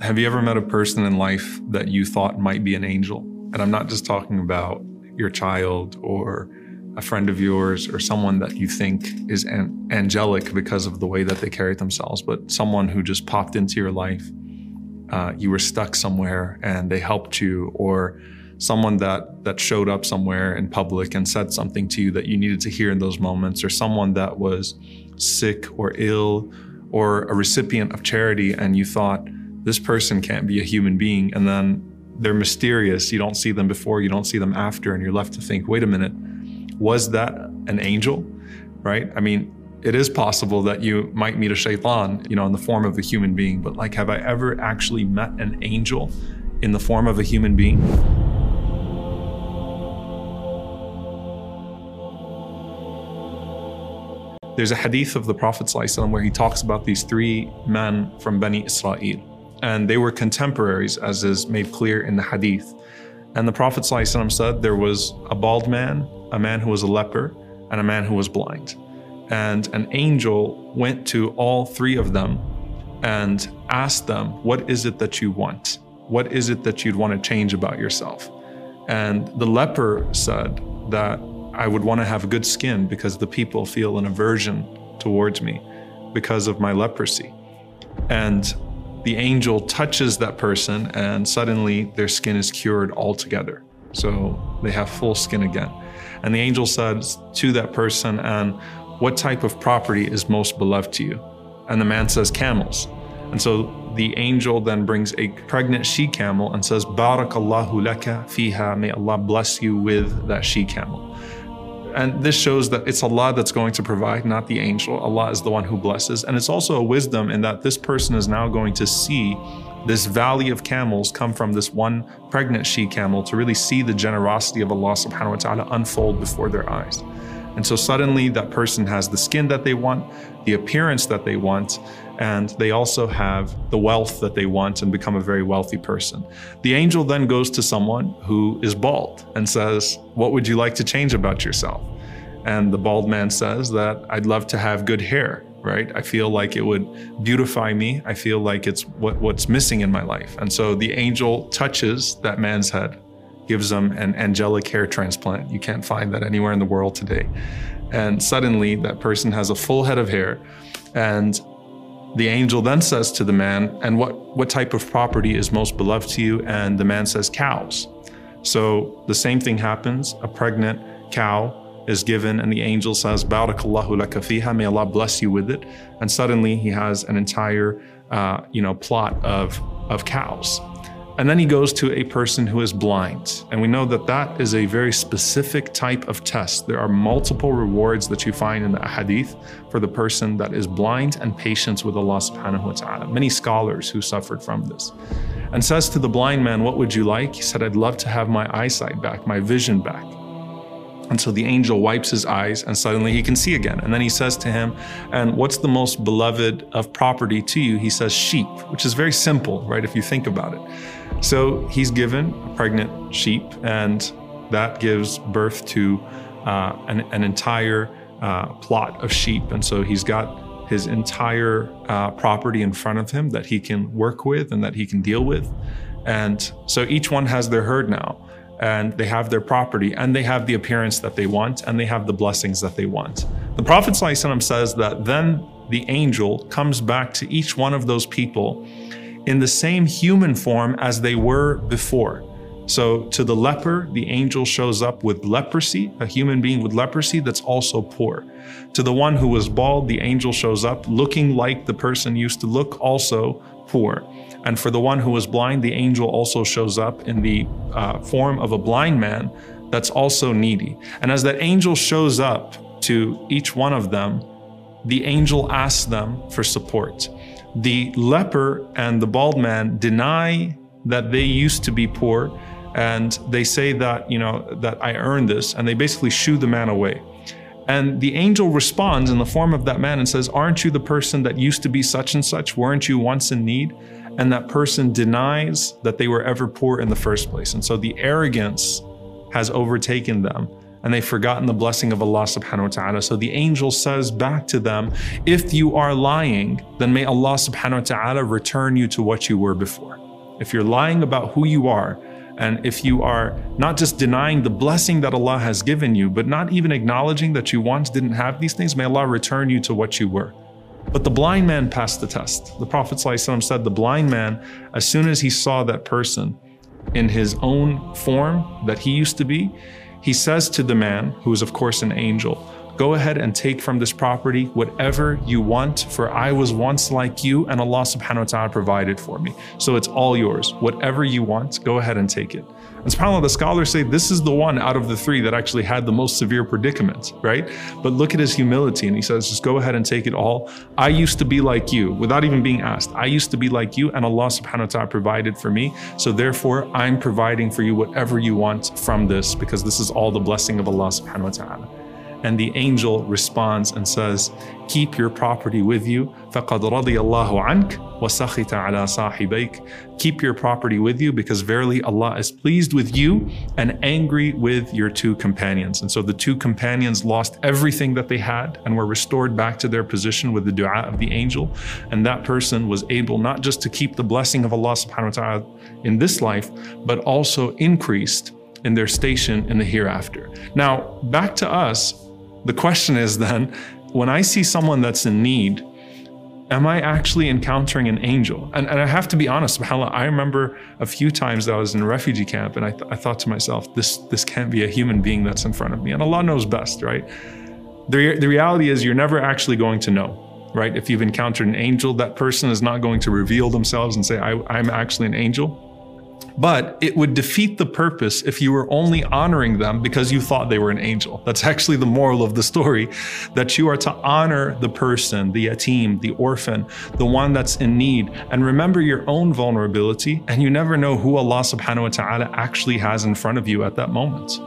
Have you ever met a person in life that you thought might be an angel? And I'm not just talking about your child or a friend of yours or someone that you think is an- angelic because of the way that they carry themselves, but someone who just popped into your life. Uh, you were stuck somewhere and they helped you, or someone that that showed up somewhere in public and said something to you that you needed to hear in those moments, or someone that was sick or ill, or a recipient of charity, and you thought this person can't be a human being, and then they're mysterious. You don't see them before, you don't see them after, and you're left to think, wait a minute, was that an angel? Right? I mean, it is possible that you might meet a shaitan, you know, in the form of a human being, but like, have I ever actually met an angel in the form of a human being? There's a hadith of the Prophet ﷺ where he talks about these three men from Bani Israel, and they were contemporaries, as is made clear in the hadith. And the Prophet ﷺ said there was a bald man, a man who was a leper, and a man who was blind. And an angel went to all three of them and asked them, What is it that you want? What is it that you'd want to change about yourself? And the leper said that I would want to have good skin because the people feel an aversion towards me because of my leprosy. And the angel touches that person, and suddenly their skin is cured altogether. So they have full skin again. And the angel says to that person, And what type of property is most beloved to you? And the man says, Camels. And so the angel then brings a pregnant she camel and says, Barakallahu laka fiha. May Allah bless you with that she camel. And this shows that it's Allah that's going to provide, not the angel. Allah is the one who blesses. And it's also a wisdom in that this person is now going to see this valley of camels come from this one pregnant she camel to really see the generosity of Allah subhanahu wa ta'ala unfold before their eyes. And so suddenly that person has the skin that they want, the appearance that they want, and they also have the wealth that they want and become a very wealthy person. The angel then goes to someone who is bald and says, What would you like to change about yourself? And the bald man says that I'd love to have good hair, right? I feel like it would beautify me. I feel like it's what, what's missing in my life. And so the angel touches that man's head, gives them an angelic hair transplant. You can't find that anywhere in the world today. And suddenly that person has a full head of hair and the angel then says to the man, And what, what type of property is most beloved to you? And the man says, Cows. So the same thing happens. A pregnant cow is given, and the angel says, Barakallahu laka fiha, may Allah bless you with it. And suddenly he has an entire uh, you know, plot of, of cows. And then he goes to a person who is blind. And we know that that is a very specific type of test. There are multiple rewards that you find in the hadith for the person that is blind and patient with Allah subhanahu wa ta'ala. Many scholars who suffered from this. And says to the blind man, What would you like? He said, I'd love to have my eyesight back, my vision back. And so the angel wipes his eyes and suddenly he can see again. And then he says to him, And what's the most beloved of property to you? He says, Sheep, which is very simple, right? If you think about it. So he's given a pregnant sheep, and that gives birth to uh, an, an, entire uh, plot of sheep. And so he's got his entire uh, property in front of him that he can work with and that he can deal with. And so each one has their herd now, and they have their property, and they have the appearance that they want, and they have the blessings that they want. The Prophet says that then the angel comes back to each one of those people in the same human form as they were before. So to the leper, the angel shows up with leprosy, a human being with leprosy that's also poor. To the one who was bald, the angel shows up looking like the person used to look, also poor. And for the one who was blind, the angel also shows up in the uh, form of a blind man that's also needy. And as that angel shows up to each one of them, the angel asks them for support. The leper and the bald man deny that they used to be poor and they say that, you know, that I earned this and they basically shoo the man away. And the angel responds in the form of that man and says, Aren't you the person that used to be such and such? Weren't you once in need? And that person denies that they were ever poor in the first place. And so the arrogance has overtaken them and they've forgotten the blessing of Allah subhanahu wa ta'ala. So the angel says back to them, if you are lying, then may Allah subhanahu wa ta'ala return you to what you were before. If you're lying about who you are, and if you are not just denying the blessing that Allah has given you, but not even acknowledging that you once didn't have these things, may Allah return you to what you were. But the blind man passed the test. The Prophet ﷺ said the blind man, as soon as he saw that person in his own form that he used to be, he says to the man, who is of course an angel, Go ahead and take from this property whatever you want, for I was once like you, and Allah subhanahu wa ta'ala provided for me. So it's all yours. Whatever you want, go ahead and take it. And subhanAllah, the scholars say this is the one out of the three that actually had the most severe predicament, right? But look at his humility, and he says, just go ahead and take it all. I used to be like you, without even being asked. I used to be like you, and Allah subhanahu wa ta'ala provided for me. So therefore, I'm providing for you whatever you want from this, because this is all the blessing of Allah subhanahu wa ta'ala. And the angel responds and says, Keep your property with you. فَقَدْ رَضِيَ اللَّهُ عَنْكَ وَسَخِطَ عَلَى صَاحِبَيْكَ Keep your property with you because verily Allah is pleased with you and angry with your two companions. And so the two companions lost everything that they had and were restored back to their position with the dua of the angel. And that person was able not just to keep the blessing of Allah subhanahu wa ta'ala in this life, but also increased in their station in the hereafter. Now, back to us, the question is then, when I see someone that's in need, am I actually encountering an angel? And, and I have to be honest, subhanAllah, I remember a few times that I was in a refugee camp and I, th- I thought to myself, this, this can't be a human being that's in front of me. And Allah knows best, right? The, the reality is, you're never actually going to know, right? If you've encountered an angel, that person is not going to reveal themselves and say, I, I'm actually an angel. But it would defeat the purpose if you were only honoring them because you thought they were an angel. That's actually the moral of the story that you are to honor the person, the yatim, the orphan, the one that's in need, and remember your own vulnerability. And you never know who Allah subhanahu wa ta'ala actually has in front of you at that moment.